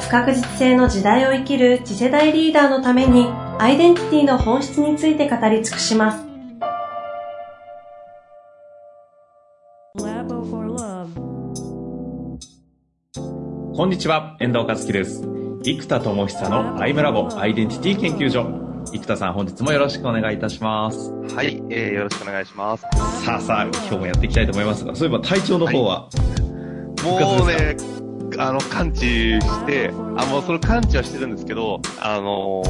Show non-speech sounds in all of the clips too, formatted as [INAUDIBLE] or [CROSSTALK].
不確実性の時代を生きる次世代リーダーのためにアイデンティティの本質について語り尽くします Labo for Love こんにちは、遠藤和樹です。生田智久のアイムラボアイデンティティ研究所。生田さん、本日もよろしくお願いいたします。はい、えー、よろしくお願いします。さあさあ、今日もやっていきたいと思いますが、そういえば体調の方は、もうね、あの、感知して、あ、もうその感知はしてるんですけど、あの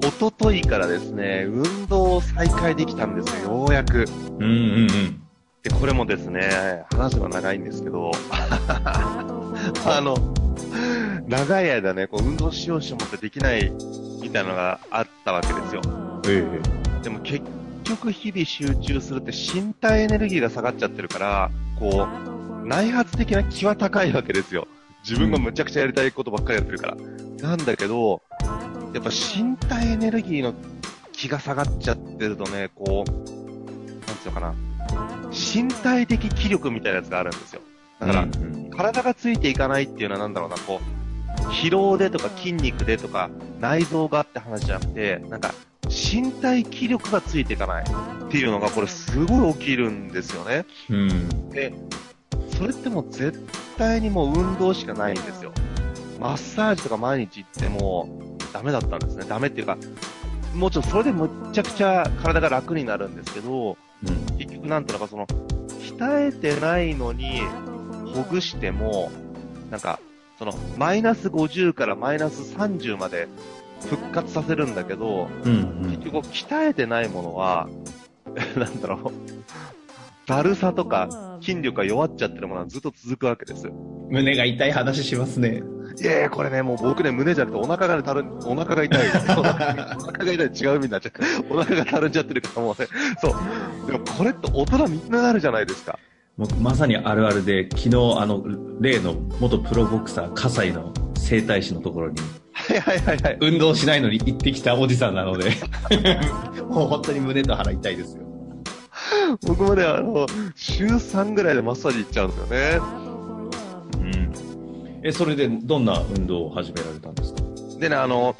ー、一昨日からですね、運動を再開できたんですよ、ようやく。うんうんうん。で、これもですね、話は長いんですけど、[LAUGHS] あの、長い間ね、こう運動しようしよう思ってできないみたいなのがあったわけですよ。えでも結局日々集中するって身体エネルギーが下がっちゃってるから、こう、内発的な気は高いわけですよ。自分がむちゃくちゃやりたいことばっかりやってるから。なんだけど、やっぱ身体エネルギーの気が下がっちゃってるとね、こう、なんていうのかな。身体的気力みたいなやつがあるんですよ。だから、うんうん体がついていかないっていうのはなんだろうな、こう、疲労でとか筋肉でとか内臓がって話じゃなくて、なんか身体気力がついていかないっていうのがこれすごい起きるんですよね。うん。で、それってもう絶対にもう運動しかないんですよ。マッサージとか毎日行ってもダメだったんですね。ダメっていうか、もちろんそれでむっちゃくちゃ体が楽になるんですけど、うん。結局なんていうのかその、鍛えてないのに、ほぐしても、なんか、その、マイナス50からマイナス30まで復活させるんだけど、うんうん。結局鍛えてないものは、[LAUGHS] なんだろう、だるさとか筋力が弱っちゃってるものはずっと続くわけです。胸が痛い話しますね。いやいや、これね、もう僕ね、胸じゃなくてお腹がね、たるん、お腹が痛い。[LAUGHS] お腹が痛い、違う意味になっちゃう。お腹がたるんじゃってるからもうね、そう。でもこれって大人みんななるじゃないですか。もうまさにあるあるで、昨日、あの、例の元プロボクサー、葛西の整体師のところに、はいはいはいはい。運動しないのに行ってきたおじさんなので、[LAUGHS] もう本当に胸と腹痛いですよ。僕もね、あの、週3ぐらいでマッサージ行っちゃうんですよね。うん。え、それでどんな運動を始められたんですか？でね、あの、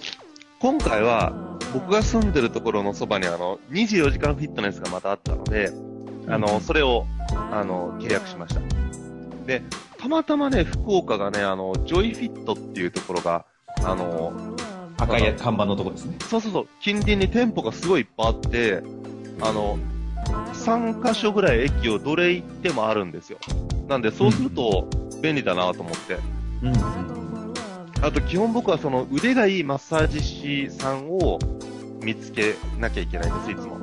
今回は、僕が住んでるところのそばにあの、24時間フィットネスがまたあったので、あの、それを、あの、契約しました。で、たまたまね、福岡がね、あの、ジョイフィットっていうところが、あの、赤い看板のとこですね。そうそうそう、近隣に店舗がすごいいっぱいあって、あの、3カ所ぐらい駅をどれ行ってもあるんですよ。なんで、そうすると便利だなと思って。うん。あと、基本僕はその腕がいいマッサージ師さんを見つけなきゃいけないんです、いつも。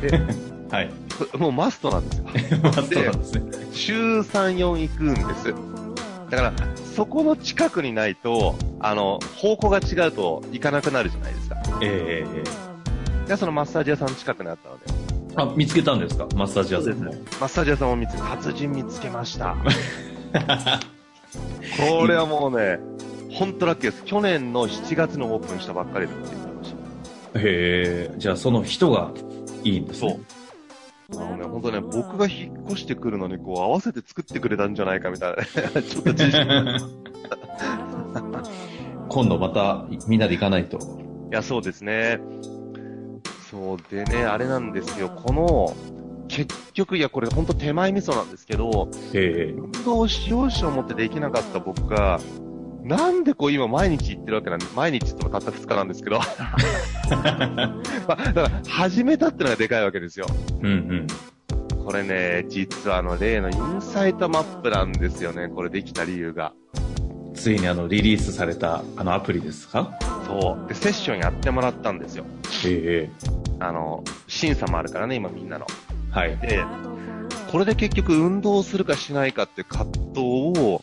で、[LAUGHS] はい。もうマストなんですよ。まあそうなんですね。週3、4行くんです。だから、そこの近くにないと、あの、方向が違うと行かなくなるじゃないですか。ええええで、そのマッサージ屋さんの近くにあったので、あ、見つけたんですか？マッサージ屋さんも。マッサージ屋さんを見つけ、達人見つけました。[LAUGHS] これはもうね、ほんとラッキーです。去年の7月にオープンしたばっかりだって言ってましへえ、じゃあその人がいいんですた。ね。そう。あのね、ほんとね、僕が引っ越してくるのに、こう、合わせて作ってくれたんじゃないかみたいなね。[LAUGHS] ちょっと自信。い [LAUGHS] 今度またみんなで行かないと。や、そうですね。そうでね、あれなんですよ。この、結局、いや、これほんと手前味噌なんですけど、へえ。運動しようしよう思ってできなかった僕が、なんでこう今毎日行ってるわけなんで、毎日ってもたった2日なんですけど。[LAUGHS] まあ、だから始めたってのがでかいわけですよ。うんうん。これね、実はあの例のインサイトマップなんですよね。これできた理由が。ついにあのリリースされたあのアプリですか？そう。で、セッションやってもらったんですよ。へえ。あの、審査もあるからね、今みんなの。はい。で、これで結局運動するかしないかって葛藤を、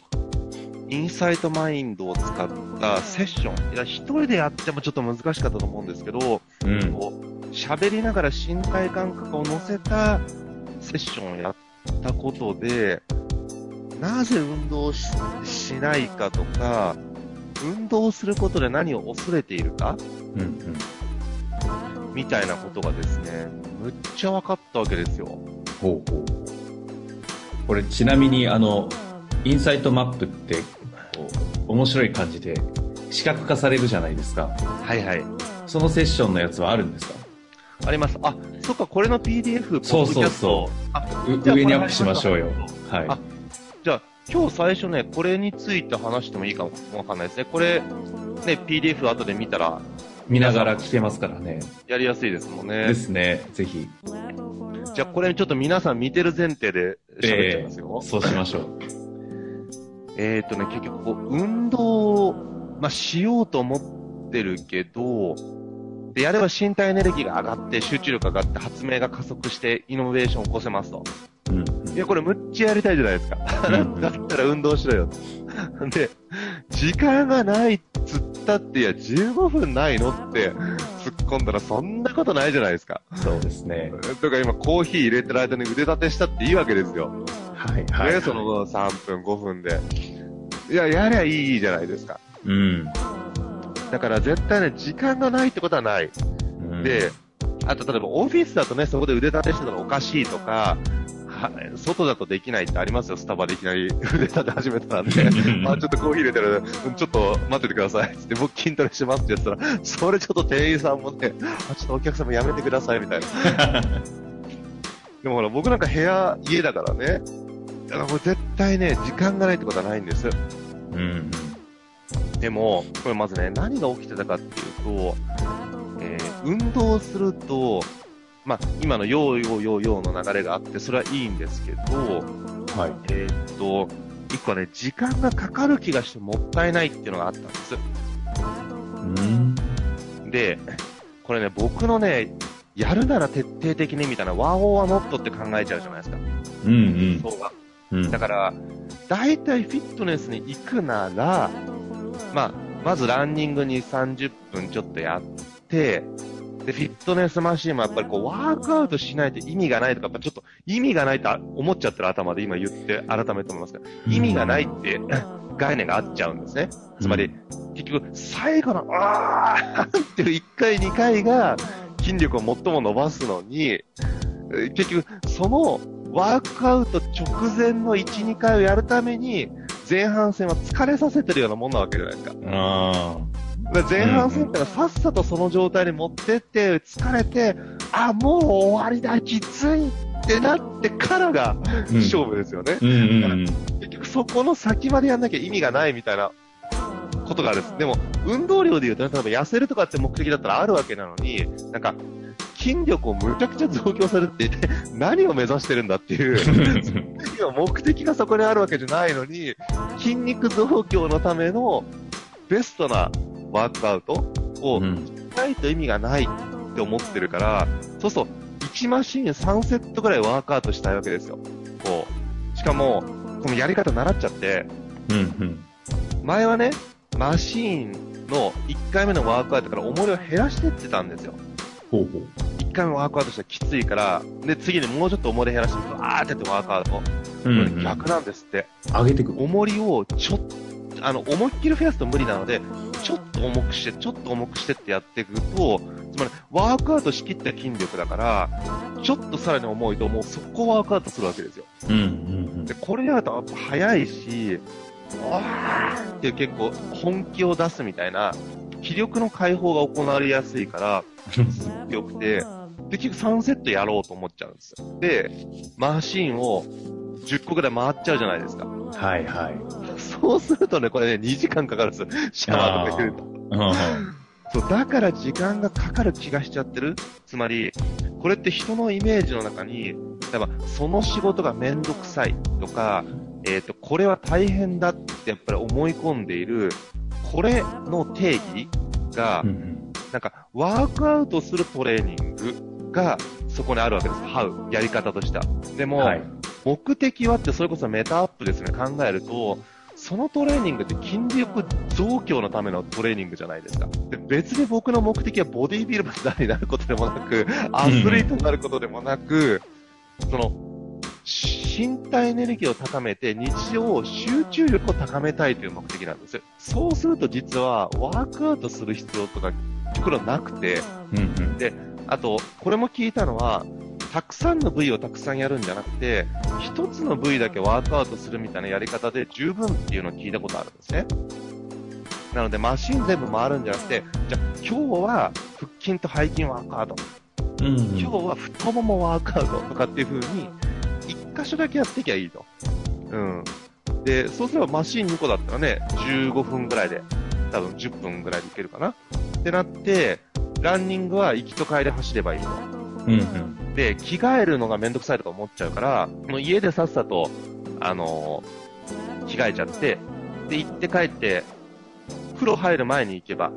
イインサイトマインドを使ったセッション。いや、一人でやってもちょっと難しかったと思うんですけど、うん。こう喋りながら身体感覚を乗せたセッションをやったことで、なぜ運動ししないかとか、運動することで何を恐れているか？うん。うん。みたいなことがですね、むっちゃ分かったわけですよ。ほうほう。これちなみにあの、インサイトマップって、面白い感じで視覚化されるじゃないですか。はいはい。そのセッションのやつはあるんですか？あります。あ、そっか、これの PDF、そうそうそうあ上にアップしましょうよ。はい。あ、今日最初ね、これについて話してもいいかもわかんないですね。これ、ね、PDF 後で見たら見ながら聞けますからね。やりやすいですもんねで。すね。ぜひ。じゃあ、これちょっと皆さん見てる前提で喋っちゃいますよ。そうしましょう。えーっとね、結局こう、運動を、まあ、しようと思ってるけど、で、やれば身体エネルギーが上がって、集中力が上がって、発明が加速して、イノベーションを起こせますと。うん。いや、これむっちゃやりたいじゃないですか。うん [LAUGHS] だったら運動しろよ。で、時間がないっつったって、いや、15分ないのって突っ込んだらそんなことないじゃないですか。そうですね。とか今コーヒー入れてる間に腕立てしたっていいわけですよ。はい、はい。ね、その3分、5分で。いや、やりゃいいじゃないですか。うん。だから絶対ね、時間がないってことはない。うん、で、あと例えばオフィスだとね、そこで腕立てしてたらおかしいとか、は外だとできないってありますよ、スタバでいきなり [LAUGHS] 腕立て始めたらね。[LAUGHS] あ、ちょっとコーヒー入れてる、うんちょっと待っててください。つって僕筋トレしますって言ったら、それちょっと店員さんもね、あ、ちょっとお客さんもやめてくださいみたいな。[LAUGHS] でもほら、僕なんか部屋、家だからね、だからもう絶対ね、時間がないってことはないんです。うん。でも、これまずね、何が起きてたかっていうと、えー運動すると、まあ、今のヨーヨーヨーヨーの流れがあって、それはいいんですけど、はい。えーっと、一個はね、時間がかかる気がしてもったいないっていうのがあったんです。うん。で、これね、僕のね、やるなら徹底的にみたいな、ワンオーワノットって考えちゃうじゃないですか。うんうん。そうが。うんだから、大体フィットネスに行くなら、まあ、まずランニングに30分ちょっとやって、で、フィットネスマシンもやっぱりこう、ワークアウトしないと意味がないとか、やっぱちょっと意味がないと思っちゃってる頭で今言って改めて思いますけど、意味がないって概念があっちゃうんですね。つまり、結局、最後の、あー [LAUGHS] っていう1回2回が筋力を最も伸ばすのに、えー結局、そのワークアウト直前の1、2回をやるために、前半戦は疲れさせてるようなもんなわけじゃないですか。あだから前半戦ってのはさっさとその状態に持ってって、疲れて、あ、もう終わりだ、きついってなってからが勝負ですよね。うんうんうん。結局そこの先までやんなきゃ意味がないみたいなことがあるんです。でも、運動量で言うとね、例えば痩せるとかって目的だったらあるわけなのに、なんか、筋力をむちゃくちゃ増強されて [LAUGHS] 何を目指してるんだっていう、今目的がそこにあるわけじゃないのに、筋肉増強のためのベストなワークアウトをうんしないと意味がないって思ってるから、そうすると1マシーン3セットぐらいワークアウトしたいわけですよ。こう。しかも、このやり方習っちゃって、うんうん。前はね、マシーンの1回目のワークアウトから重りを減らしてってたんですよ。ほうほう。1回目ワークアウトしたらきついから、で、次にもうちょっと重り減らして、わーってやってワークアウト。うんうん。逆なんですって。上げてく。重りをちょっあの、思いっきり増やすと無理なので、ちょっと重くして、ちょっと重くしてってやっていくと、つまり、ワークアウトしきった筋力だから、ちょっとさらに重いと、もうそこワークアウトするわけですよ。うんうんで、これやるとやっぱ早いし、わーって結構本気を出すみたいな、気力の解放が行われやすいから、すごく良くて、で、結局3セットやろうと思っちゃうんですよ。で、マシンを10個ぐらい回っちゃうじゃないですか。うん。はいはい。そうするとね、これね、2時間かかるんですよ。シャワーとか入れると。うんそう、だから時間がかかる気がしちゃってる。つまり、これって人のイメージの中に、例えば、その仕事がめんどくさいとか、えっ、と、これは大変だってやっぱり思い込んでいる、これの定義が、うんうん。なんか、ワークアウトするトレーニングが、そこにあるわけです。How、やり方としては。でも、はい。目的はってそれこそメタアップですね、考えると、そのトレーニングって筋力増強のためのトレーニングじゃないですか。で別に僕の目的はボディービルダーになることでもなく、アスリートになることでもなく、その、身体エネルギーを高めて日常集中力を高めたいという目的なんです。そうすると実はワークアウトする必要とか、ところはなくて、うんうん。あと、これも聞いたのは、たくさんの部位をたくさんやるんじゃなくて、一つの部位だけワークアウトするみたいなやり方で十分っていうのを聞いたことあるんですね。なので、マシン全部回るんじゃなくて、じゃあ今日は腹筋と背筋ワークアウト。今日は太ももワークアウトとかっていう風に、一箇所だけやっていきゃいいと。うん。で、そうすればマシン2個だったらね、15分ぐらいで、多分10分ぐらいでいけるかな。ってなって、ランニングは行きと帰り走ればいいと。うんうん。で、着替えるのがめんどくさいとか思っちゃうから、もう家でさっさと、あのー着替えちゃって、で、行って帰って、風呂入る前に行けば、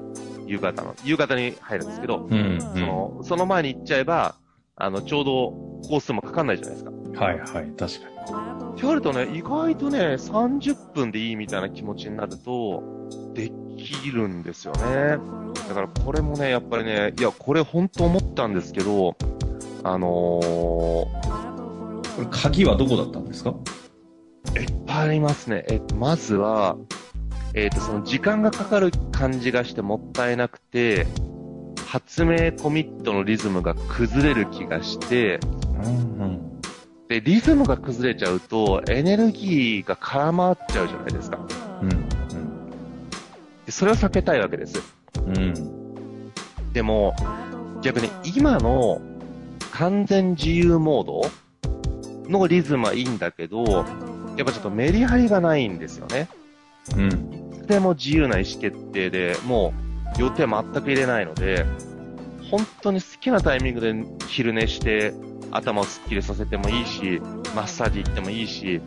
夕方の、夕方に入るんですけど、うんうん。その、その前に行っちゃえば、あの、ちょうどコースもかかんないじゃないですか。はいはい、確かって言われるとね、意外とね、30分でいいみたいな気持ちになると、できるんですよね。だからこれもね、やっぱりね、いや、これ本当思ったんですけど、あのに。これ鍵はどこだったんですか？ー、いっぱいありますね。え、まずは、えっ、と、その時間がかかる感じがしてもったいなくて、発明コミットのリズムが崩れる気がして、うんうん。で、リズムが崩れちゃうと、エネルギーが空回っちゃうじゃないですか。うんでそれを避けたいわけです。うん。うん。でも、逆に今の完全自由モードのリズムはいいんだけど、やっぱちょっとメリハリがないんですよね。うん。いつでも自由な意思決定で、もう予定全く入れないので、本当に好きなタイミングで昼寝して頭をスッキリさせてもいいし、マッサージ行ってもいいし、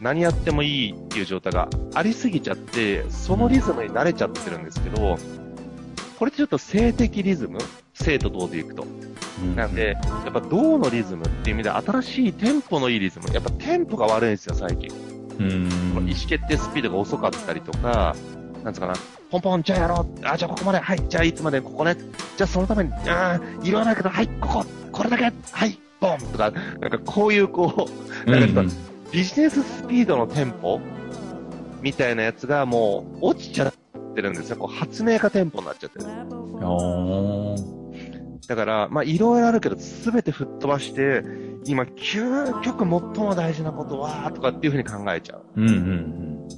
何やってもいいっていう状態がありすぎちゃって、そのリズムに慣れちゃってるんですけど、これってちょっと性的リズム？性と同でいくと。なんで、やっぱ銅のリズムっていう意味で新しいテンポのいいリズム。やっぱテンポが悪いんですよ、最近。うん。この意思決定スピードが遅かったりとか、なんつうかな、ポンポン、じゃあやろう。あ、じゃあここまで、はい、じゃあいつまでここね。じゃあそのために、あーいろいけど、はい、ここ、これだけ、はい、ボンとか、なんかこういうこう、うんなんかビジネススピードのテンポみたいなやつがもう落ちちゃってるんですよ。こう発明家テンポになっちゃってる。だから、まあいろいろあるけど、すべて吹っ飛ばして、今、究極最も大事なことは、とかっていうふうに考えちゃう。うんうん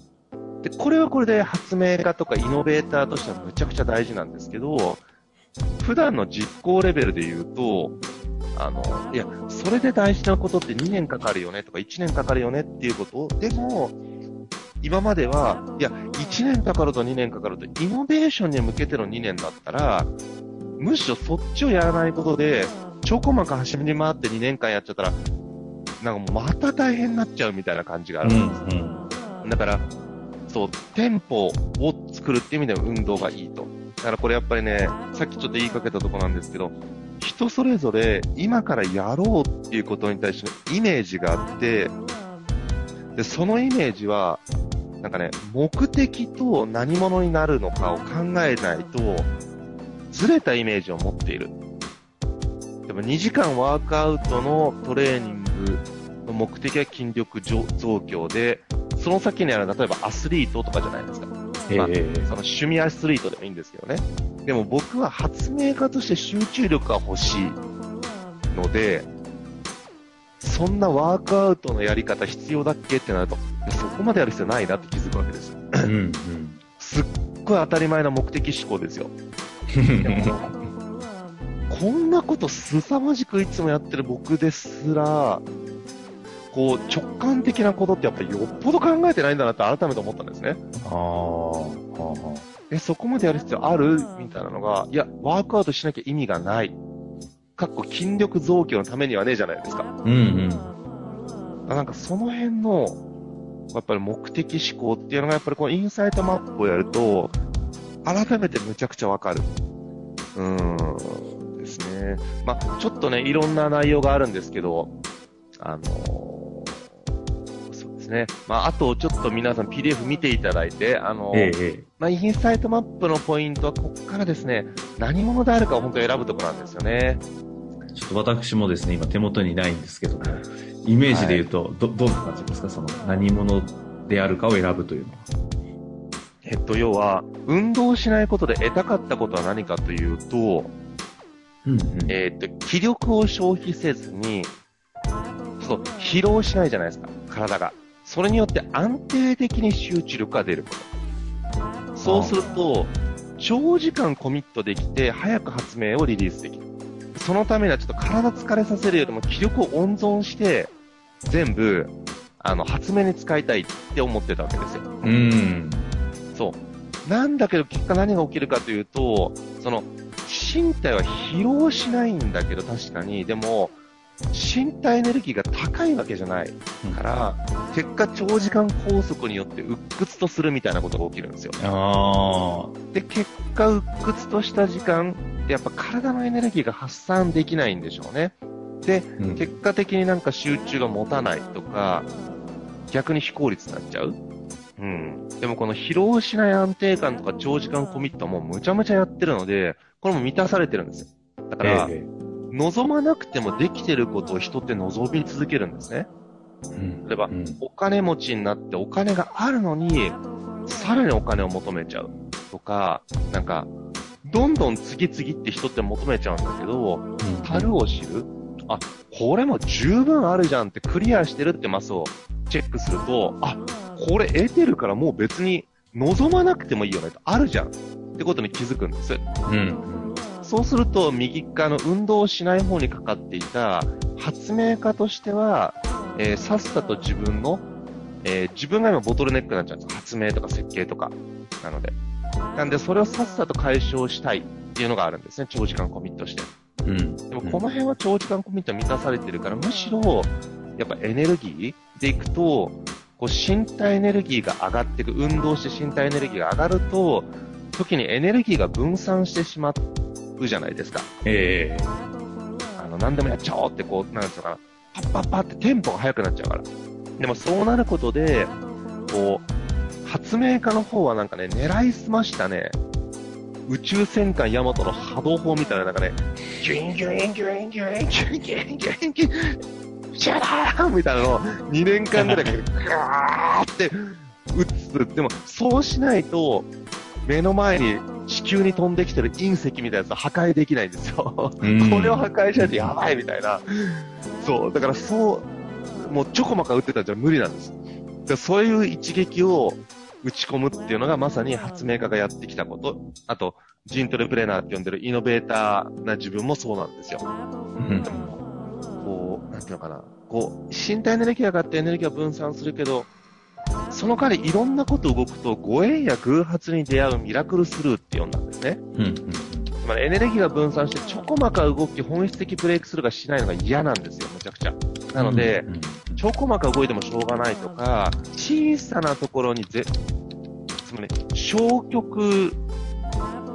で、これはこれで発明家とかイノベーターとしてはむちゃくちゃ大事なんですけど、普段の実行レベルで言うと、あの、いや、それで大事なことって2年かかるよねとか1年かかるよねっていうことでも、今までは、いや、1年かかると2年かかると、イノベーションに向けての2年だったら、むしろそっちをやらないことで、ちょこまか走り回って2年間やっちゃったら、なんかもうまた大変になっちゃうみたいな感じがあるんです。んうん。だから、そう、テンポを作るっていう意味では運動がいいと。だからこれやっぱりね、さっきちょっと言いかけたとこなんですけど、人それぞれ今からやろうっていうことに対してのイメージがあって、で、そのイメージは、なんかね、目的と何者になるのかを考えないと、ずれたイメージを持っている。でも2時間ワークアウトのトレーニングの目的は筋力増増強で、その先にある例えばアスリートとかじゃないですか。まあええその趣味アスリートでもいいんですけどね。でも僕は発明家として集中力が欲しいので、そんなワークアウトのやり方必要だっけってなると、そこまでやる必要ないなって気づくわけです。うんすっごい当たり前な目的思考ですよ。うん。でもこんなこと凄まじくいつもやってる僕ですら、こう直感的なことってやっぱりよっぽど考えてないんだなって改めて思ったんですね。ああ。はえ、そこまでやる必要ある？みたいなのが、いや、ワークアウトしなきゃ意味がない。かっこ筋力増強のためにはねえじゃないですか。あ。うんうん。なんかその辺の、やっぱり目的思考っていうのがやっぱりこのインサイトマップをやると、改めてむちゃくちゃわかる。うーん、ですね。まあちょっとね、いろんな内容があるんですけど、あのね。まあ、あと、ちょっと皆さん PDF 見ていただいて、あの、えええまあ、インサイトマップのポイントは、ここからですね、何者であるかを本当に選ぶところなんですよね。えちょっと私もですね、今手元にないんですけども、イメージで言うと、ど、どんな感じですか？その、何者であるかを選ぶというのは。えっと、要は、運動しないことで得たかったことは何かというと、うん、うん。えっと、気力を消費せずに、そう、疲労しないじゃないですか、体が。それによって安定的に集中力が出ること。そうすると、長時間コミットできて、早く発明をリリースできる。そのためにはちょっと体疲れさせるよりも気力を温存して、全部、あの、発明に使いたいって思ってたわけですよ。うん。そう。なんだけど結果何が起きるかというと、その、身体は疲労しないんだけど確かに、でも、身体エネルギーが高いわけじゃないから、結果長時間拘束によって鬱屈とするみたいなことが起きるんですよ。あで、結果鬱屈とした時間ってやっぱ体のエネルギーが発散できないんでしょうね。で、あ。うん。結果的になんか集中が持たないとか、逆に非効率になっちゃう。うん。でもこの疲労しない安定感とか長時間コミットはもうむちゃむちゃやってるので、これも満たされてるんですよ。だから、え望まなくてもできてることを人って望み続けるんですね。えうん例えばうん。お金持ちになってお金があるのに、さらにお金を求めちゃう。とか、なんか、どんどん次々って人って求めちゃうんだけど、樽を知るあ、これも十分あるじゃんってクリアしてるってマスをチェックすると、あ、これ得てるからもう別に望まなくてもいいよねと、あるじゃんってことに気づくんです。うん。そうすると右側の運動をしない方にかかっていた発明家としては、えーさっさと自分の、えー自分が今ボトルネックになっちゃうんです発明とか設計とか。なので。なんでそれをさっさと解消したいっていうのがあるんですね。長時間コミットして。うん。でもこの辺は長時間コミット満たされてるから、むしろ、やっぱエネルギーでいくと、こう身体エネルギーが上がっていく、運動して身体エネルギーが上がると、時にエネルギーが分散してしまうじゃないですか。ええあの、何でもやっちゃおうってこう、なんつうのかな、パッパッパってテンポが速くなっちゃうから。でもそうなることで、こう、発明家の方はなんかね、狙いすましたね、宇宙戦艦ヤマトの波動砲みたいななんかね、ギュインギュインギュインギュインギュインギュインギュインギュイン、シャラーンみたいなのを2年間ぐらいかけて、ガーって撃つ。でも、そうしないと、目の前に地球に飛んできてる隕石みたいなやつを破壊できないんですよ。うんこれを破壊しないとやばいみたいな。そう。だからそう、もうちょこまか撃ってたんじゃ無理なんです。でそういう一撃を打ち込むっていうのがまさに発明家がやってきたこと。あと、ジントレプレーナーって呼んでるイノベーターな自分もそうなんですよ。うんこう、なんていうのかな。こう、身体エネルギーが上がってエネルギーが分散するけど、その代わりいろんなこと動くと、ご縁や偶発に出会うミラクルスルーって呼んだんですね。うん。つまりエネルギーが分散してちょこまか動き、本質的ブレイクスルーがしないのが嫌なんですよ、むちゃくちゃ。なので、うんちょこまか動いてもしょうがないとか、小さなところにぜ、つまり消極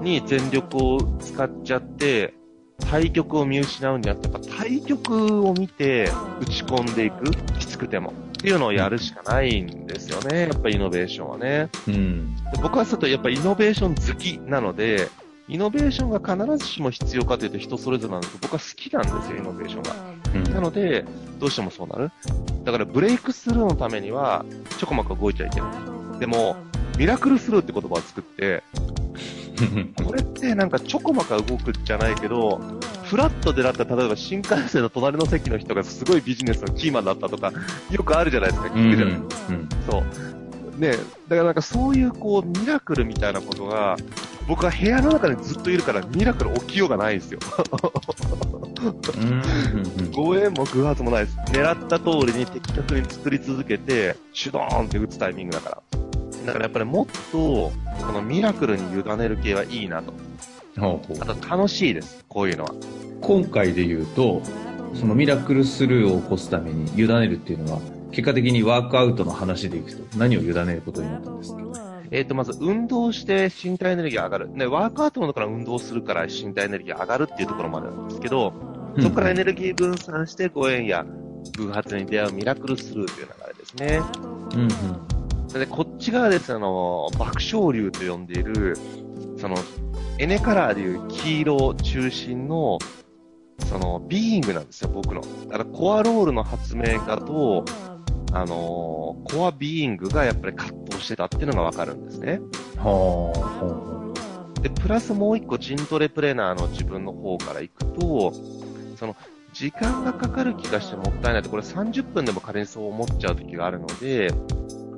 に全力を使っちゃって、対極を見失うんじゃなくて、やっぱ対極を見て打ち込んでいく、きつくても。っていうのをやるしかないんですよね、やっぱイノベーションはね。うん。で僕はちょっとやっぱイノベーション好きなので、イノベーションが必ずしも必要かというと人それぞれなんですけど、僕は好きなんですよ、イノベーションが。うんなので、どうしてもそうなる。だからブレイクスルーのためには、ちょこまか動いちゃいけない。でも、ミラクルスルーって言葉を作って、[LAUGHS] これってなんかちょこまか動くじゃないけど、フラットでだったら、例えば新幹線の隣の席の人がすごいビジネスのキーマンだったとか、よくあるじゃないですか、う聞くじゃないん。うん。そう。ねだからなんかそういうこう、ミラクルみたいなことが、僕は部屋の中にずっといるからミラクル起きようがないんですよ。うん。ご縁も偶発もないです。狙った通りに的確に作り続けて、シュドーンって打つタイミングだから。だからやっぱりもっと、このミラクルに委ねる系はいいなと。ほうほうあと楽しいです。こういうのは。今回で言うと、そのミラクルスルーを起こすために委ねるっていうのは、結果的にワークアウトの話でいくと、何を委ねることになったんですか？えっ、と、まず運動して身体エネルギーが上がる。ね、ワークアウトのから運動するから身体エネルギーが上がるっていうところまでなんですけど、そこからエネルギー分散してご縁や偶発に出会うミラクルスルーという流れですね。うんうん。で、こっち側ですね、あの、爆笑流と呼んでいる、その、エネカラーでいう黄色中心の、その、ビーイングなんですよ、僕の。だから、コアロールの発明家と、あのーコアビーイングがやっぱり葛藤してたっていうのがわかるんですね。はあ、ほで、プラスもう一個、ジントレプレーナーの自分の方から行くと、その、時間がかかる気がしてもったいないと、これ30分でも仮にそう思っちゃう時があるので、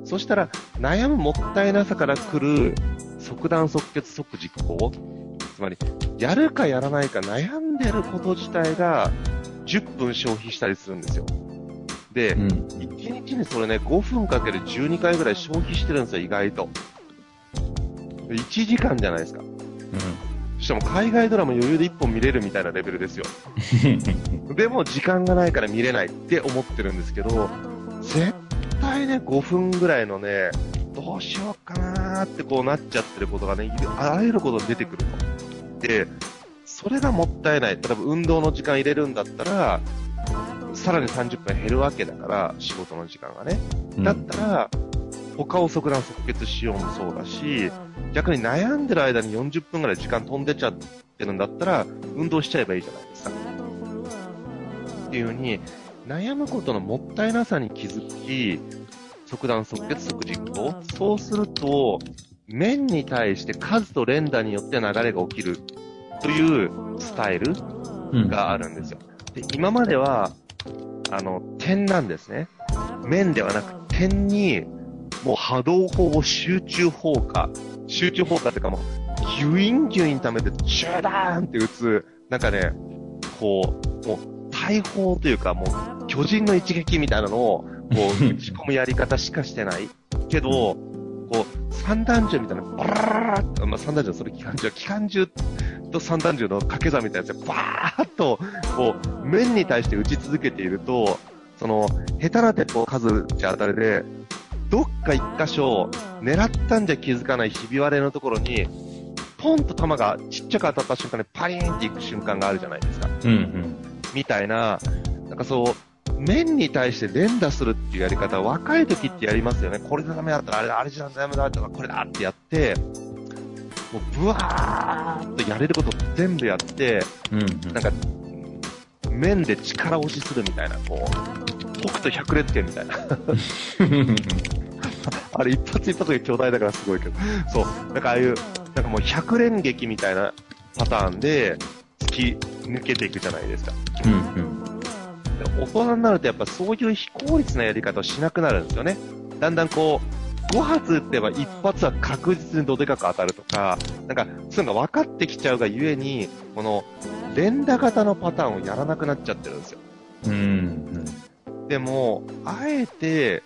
そしたら、悩むもったいなさから来る、即断即決即実行。つまり、やるかやらないか悩んでること自体が、10分消費したりするんですよ。で、う。うん。1日にそれね、5分かける12回ぐらい消費してるんですよ、意外と。1時間じゃないですか。しかも海外ドラマ余裕で1本見れるみたいなレベルですよ。[LAUGHS] でも時間がないから見れないって思ってるんですけど、絶対ね、5分ぐらいのね、どうしようかなーってこうなっちゃってることがね、あらゆること出てくると。で、それがもったいない。例えば運動の時間入れるんだったら、さらに30分減るわけだから、仕事の時間がね。うんだったら、他を即断即決しようもそうだし、逆に悩んでる間に40分ぐらい時間飛んでっちゃってるんだったら、運動しちゃえばいいじゃないですか。っていう風に、悩むことのもったいなさに気づき、即断即決即実行。そうすると、面に対して数と連打によって流れが起きるというスタイルうん。があるんですよ。で、今までは、あの、点なんですね。面ではなく点に、もう波動砲、集中砲火、集中砲火っていうかもう、ギュインギュイン溜めて、ジュダーンって打つ、なんかね、こう、もう、大砲というか、もう、巨人の一撃みたいなのを、こう、打ち込むやり方しかしてない。けど、こう、三段銃みたいな、バララララッまあ、三段銃、それ機関銃、機関銃と三段銃の掛け算みたいなやつで、バーッと、こう、面に対して撃ち続けていると、その、下手な鉄砲数じゃ当たりで、どっか一箇所、狙ったんじゃ気づかないひび割れのところに、ポンと弾がちっちゃく当たった瞬間にパリーンっていく瞬間があるじゃないですか。うんうん。みたいな、なんかそう、面に対して連打するっていうやり方、若い時ってやりますよね。これでダメだったら、あれだ、あれじゃダメだったら、これだってやって、もうブワーっとやれること全部やって、うんうん。なんか、面で力押しするみたいな、こう、北斗百裂拳みたいな。[LAUGHS] あれ一発一発が巨大だからすごいけど。そう。なんかああいう、なんかもう百連撃みたいなパターンで突き抜けていくじゃないですか。うんうん。で大人になるとやっぱそういう非効率なやり方をしなくなるんですよね。だんだんこう、5発撃てば1発は確実にどでかく当たるとか、なんかそういうのが分かってきちゃうがゆえに、この連打型のパターンをやらなくなっちゃってるんですよ。うんうん。でも、あえて、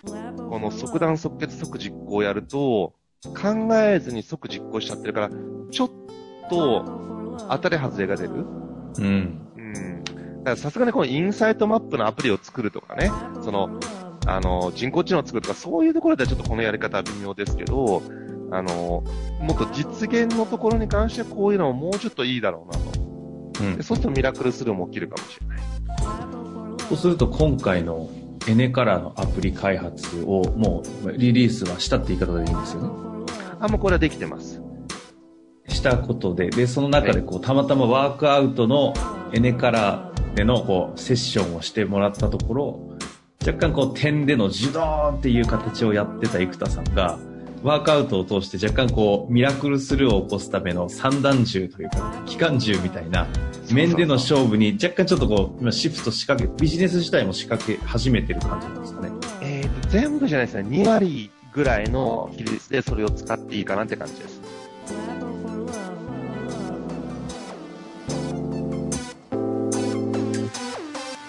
この即断即決即実行をやると、考えずに即実行しちゃってるから、ちょっと当たり外れが出る。うん。うん。さすがにこのインサイトマップのアプリを作るとかね、その、あの、人工知能を作るとか、そういうところではちょっとこのやり方は微妙ですけど、あの、もっと実現のところに関してはこういうのももうちょっといいだろうなと。うんで、そうするとミラクルスルーも起きるかもしれない。そうすると今回のエネカラーのアプリ開発をもうリリースはしたって言い方でいいんですよね？あ、もうこれはできてます。したことで、で、その中でこう、たまたまワークアウトのエネカラーでのこう、セッションをしてもらったところ、若干こう、点でのジュドーンっていう形をやってた生田さんが、ワークアウトを通して若干こう、ミラクルスルーを起こすための三段銃というか、機関銃みたいな、面での勝負に若干ちょっとこう、今シフト仕掛け、ビジネス自体も仕掛け始めてる感じなんですかね。えーと、全部じゃないですね。2割ぐらいの比率でそれを使っていいかなって感じです。